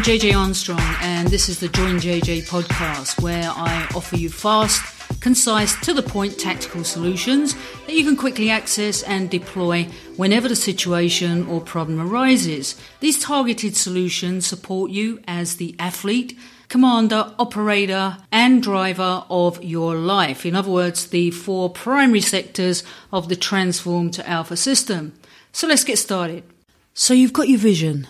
I'm JJ Armstrong, and this is the Join JJ podcast where I offer you fast, concise, to the point tactical solutions that you can quickly access and deploy whenever the situation or problem arises. These targeted solutions support you as the athlete commander, operator, and driver of your life. In other words, the four primary sectors of the Transform to Alpha system. So let's get started. So you've got your vision.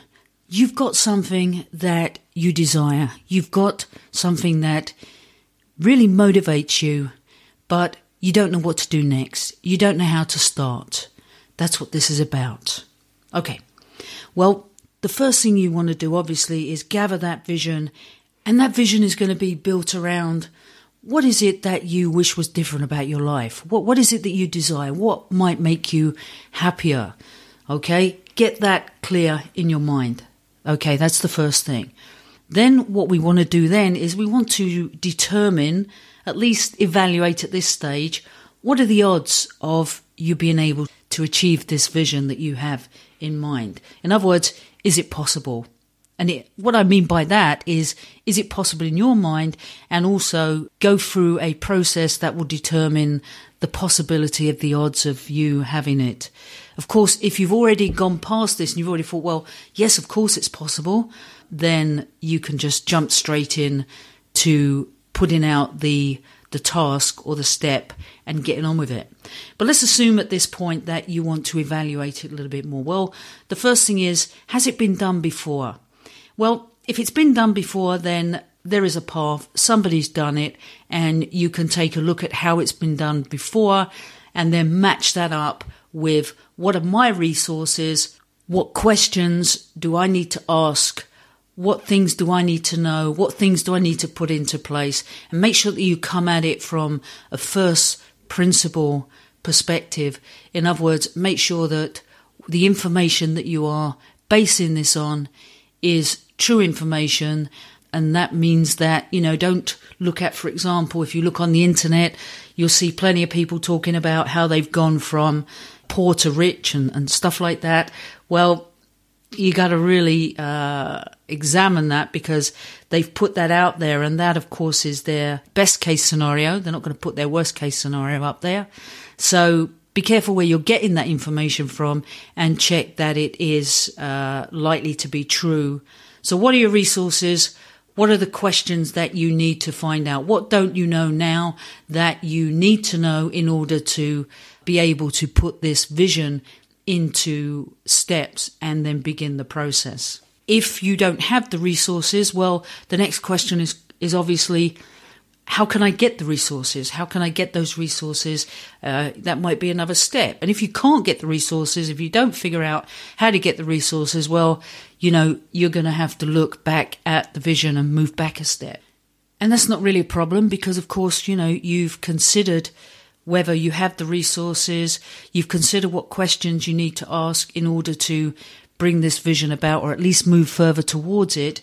You've got something that you desire. You've got something that really motivates you, but you don't know what to do next. You don't know how to start. That's what this is about. Okay. Well, the first thing you want to do, obviously, is gather that vision and that vision is going to be built around what is it that you wish was different about your life? What, what is it that you desire? What might make you happier? Okay, get that clear in your mind. Okay, that's the first thing. Then, what we want to do then is we want to determine, at least evaluate at this stage, what are the odds of you being able to achieve this vision that you have in mind? In other words, is it possible? And it, what I mean by that is, is it possible in your mind and also go through a process that will determine the possibility of the odds of you having it. Of course, if you've already gone past this and you've already thought, well, yes, of course it's possible, then you can just jump straight in to putting out the the task or the step and getting on with it. But let's assume at this point that you want to evaluate it a little bit more. Well, the first thing is, has it been done before? Well, if it's been done before, then there is a path, somebody's done it, and you can take a look at how it's been done before and then match that up with what are my resources, what questions do I need to ask, what things do I need to know, what things do I need to put into place, and make sure that you come at it from a first principle perspective. In other words, make sure that the information that you are basing this on is true information. And that means that, you know, don't look at, for example, if you look on the internet, you'll see plenty of people talking about how they've gone from poor to rich and, and stuff like that. Well, you got to really uh, examine that because they've put that out there, and that, of course, is their best case scenario. They're not going to put their worst case scenario up there. So be careful where you're getting that information from and check that it is uh, likely to be true so, what are your resources? What are the questions that you need to find out? What don't you know now that you need to know in order to be able to put this vision into steps and then begin the process? If you don't have the resources, well, the next question is, is obviously how can I get the resources? How can I get those resources? Uh, that might be another step. And if you can't get the resources, if you don't figure out how to get the resources, well, you know, you're going to have to look back at the vision and move back a step. And that's not really a problem because, of course, you know, you've considered whether you have the resources, you've considered what questions you need to ask in order to bring this vision about or at least move further towards it.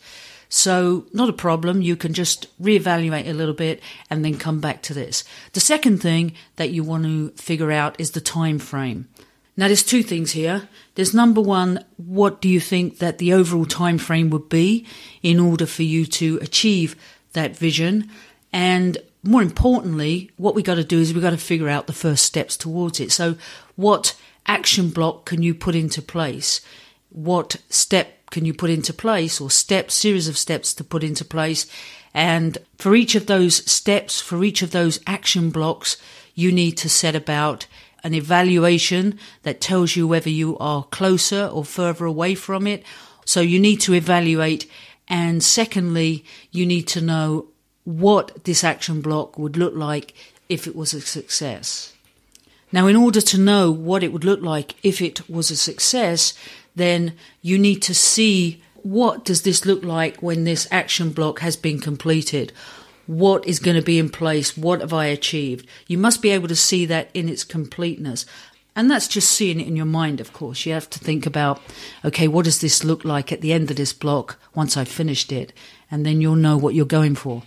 So, not a problem. You can just reevaluate a little bit and then come back to this. The second thing that you want to figure out is the time frame. Now, there's two things here. There's number one, what do you think that the overall time frame would be in order for you to achieve that vision? And more importantly, what we got to do is we got to figure out the first steps towards it. So, what action block can you put into place? What step can you put into place or steps, series of steps to put into place. And for each of those steps, for each of those action blocks, you need to set about an evaluation that tells you whether you are closer or further away from it. So you need to evaluate. And secondly, you need to know what this action block would look like if it was a success. Now, in order to know what it would look like if it was a success, then you need to see what does this look like when this action block has been completed? What is going to be in place? What have I achieved? You must be able to see that in its completeness. And that's just seeing it in your mind, of course. You have to think about, okay, what does this look like at the end of this block once I've finished it? And then you'll know what you're going for.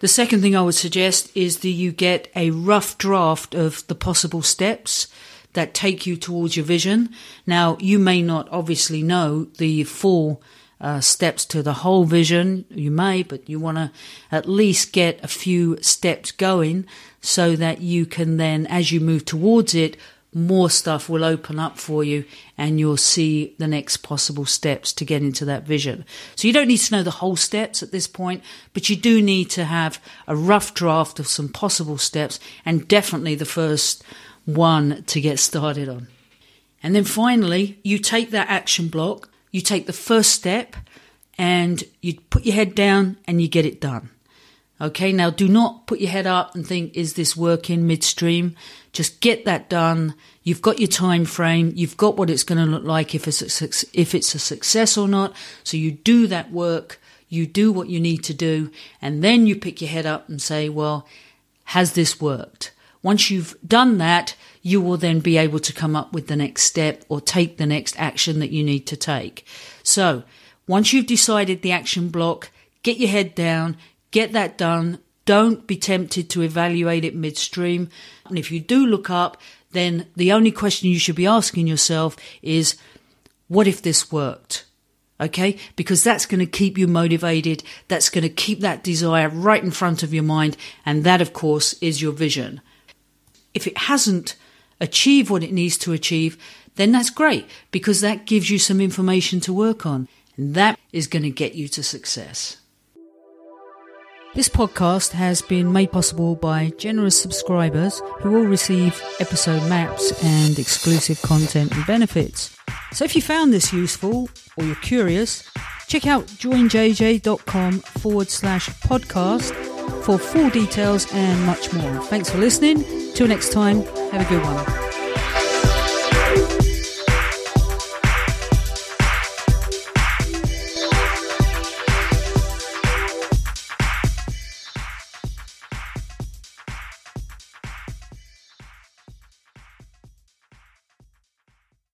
The second thing I would suggest is that you get a rough draft of the possible steps that take you towards your vision. Now, you may not obviously know the full uh, steps to the whole vision. You may, but you want to at least get a few steps going so that you can then, as you move towards it, more stuff will open up for you and you'll see the next possible steps to get into that vision. So you don't need to know the whole steps at this point, but you do need to have a rough draft of some possible steps and definitely the first one to get started on. And then finally, you take that action block, you take the first step and you put your head down and you get it done. Okay, now do not put your head up and think, is this working midstream? Just get that done. You've got your time frame. You've got what it's going to look like if it's a, if it's a success or not. So you do that work. You do what you need to do. And then you pick your head up and say, well, has this worked? Once you've done that, you will then be able to come up with the next step or take the next action that you need to take. So once you've decided the action block, get your head down, Get that done. Don't be tempted to evaluate it midstream. And if you do look up, then the only question you should be asking yourself is, what if this worked? Okay? Because that's going to keep you motivated. That's going to keep that desire right in front of your mind. And that, of course, is your vision. If it hasn't achieved what it needs to achieve, then that's great because that gives you some information to work on. And that is going to get you to success. This podcast has been made possible by generous subscribers who will receive episode maps and exclusive content and benefits. So if you found this useful or you're curious, check out joinjj.com forward slash podcast for full details and much more. Thanks for listening. Till next time, have a good one.